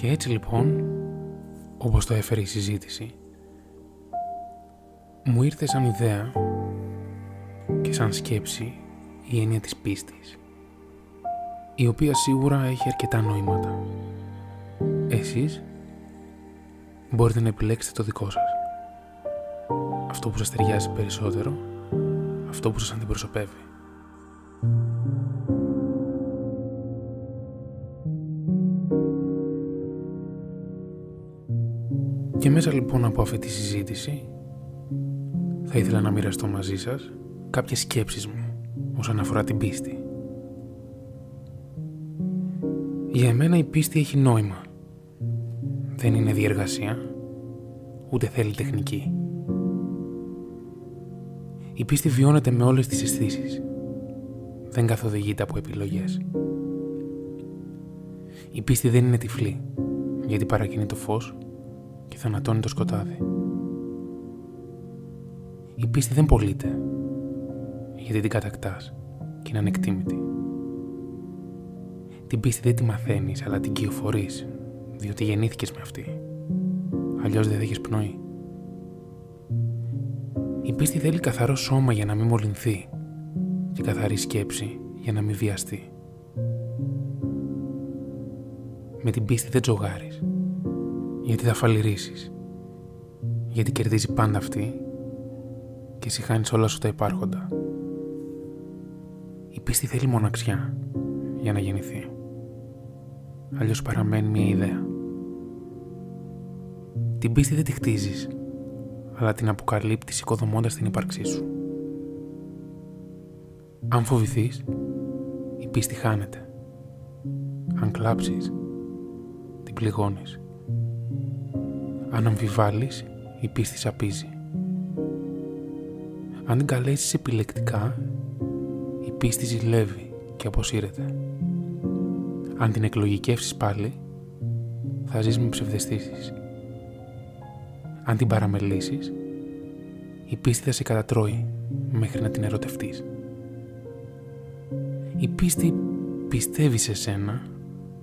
Και έτσι λοιπόν, όπως το έφερε η συζήτηση, μου ήρθε σαν ιδέα και σαν σκέψη η έννοια της πίστης, η οποία σίγουρα έχει αρκετά νοήματα. Εσείς μπορείτε να επιλέξετε το δικό σας. Αυτό που σας ταιριάζει περισσότερο, αυτό που σας αντιπροσωπεύει. Και μέσα λοιπόν από αυτή τη συζήτηση θα ήθελα να μοιραστώ μαζί σας κάποιες σκέψεις μου όσον αφορά την πίστη. Για εμένα η πίστη έχει νόημα. Δεν είναι διεργασία, ούτε θέλει τεχνική. Η πίστη βιώνεται με όλες τις αισθήσεις. Δεν καθοδηγείται από επιλογές. Η πίστη δεν είναι τυφλή, γιατί παρακινεί το φως και θανατώνει το σκοτάδι. Η πίστη δεν πωλείται, γιατί την κατακτάς και είναι ανεκτήμητη. Την πίστη δεν τη μαθαίνεις, αλλά την κυοφορείς, διότι γεννήθηκες με αυτή. Αλλιώς δεν δέχεις πνοή. Η πίστη θέλει καθαρό σώμα για να μην μολυνθεί και καθαρή σκέψη για να μην βιαστεί. Με την πίστη δεν τζογάρεις, γιατί θα φαλυρίσεις, γιατί κερδίζει πάντα αυτή και εσύ χάνεις όλα σου τα υπάρχοντα. Η πίστη θέλει μοναξιά για να γεννηθεί. Αλλιώς παραμένει μια ιδέα. Την πίστη δεν τη χτίζεις, αλλά την αποκαλύπτεις οικοδομώντας την ύπαρξή σου. Αν φοβηθείς, η πίστη χάνεται. Αν κλάψεις, την πληγώνεις. Αν αμφιβάλλεις, η πίστη σαπίζει. Αν την καλέσεις επιλεκτικά, η πίστη ζηλεύει και αποσύρεται. Αν την εκλογικεύσεις πάλι, θα ζεις με ψευδεστήσεις. Αν την παραμελήσεις, η πίστη θα σε κατατρώει μέχρι να την ερωτευτείς. Η πίστη πιστεύει σε σένα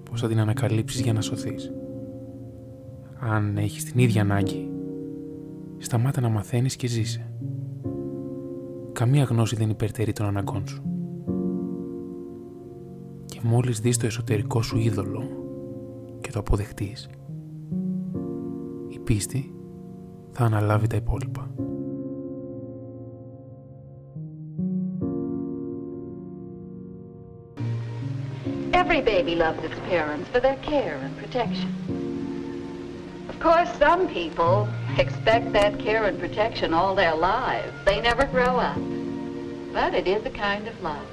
πως θα την ανακαλύψεις για να σωθείς. Αν έχεις την ίδια ανάγκη, σταμάτα να μαθαίνεις και ζήσε. Καμία γνώση δεν υπερτερεί των αναγκών σου. Και μόλις δεις το εσωτερικό σου είδωλο και το αποδεχτείς, η πίστη θα αναλάβει τα υπόλοιπα. Every baby loves its parents for their care and protection. Of course, some people expect that care and protection all their lives. They never grow up. But it is a kind of love.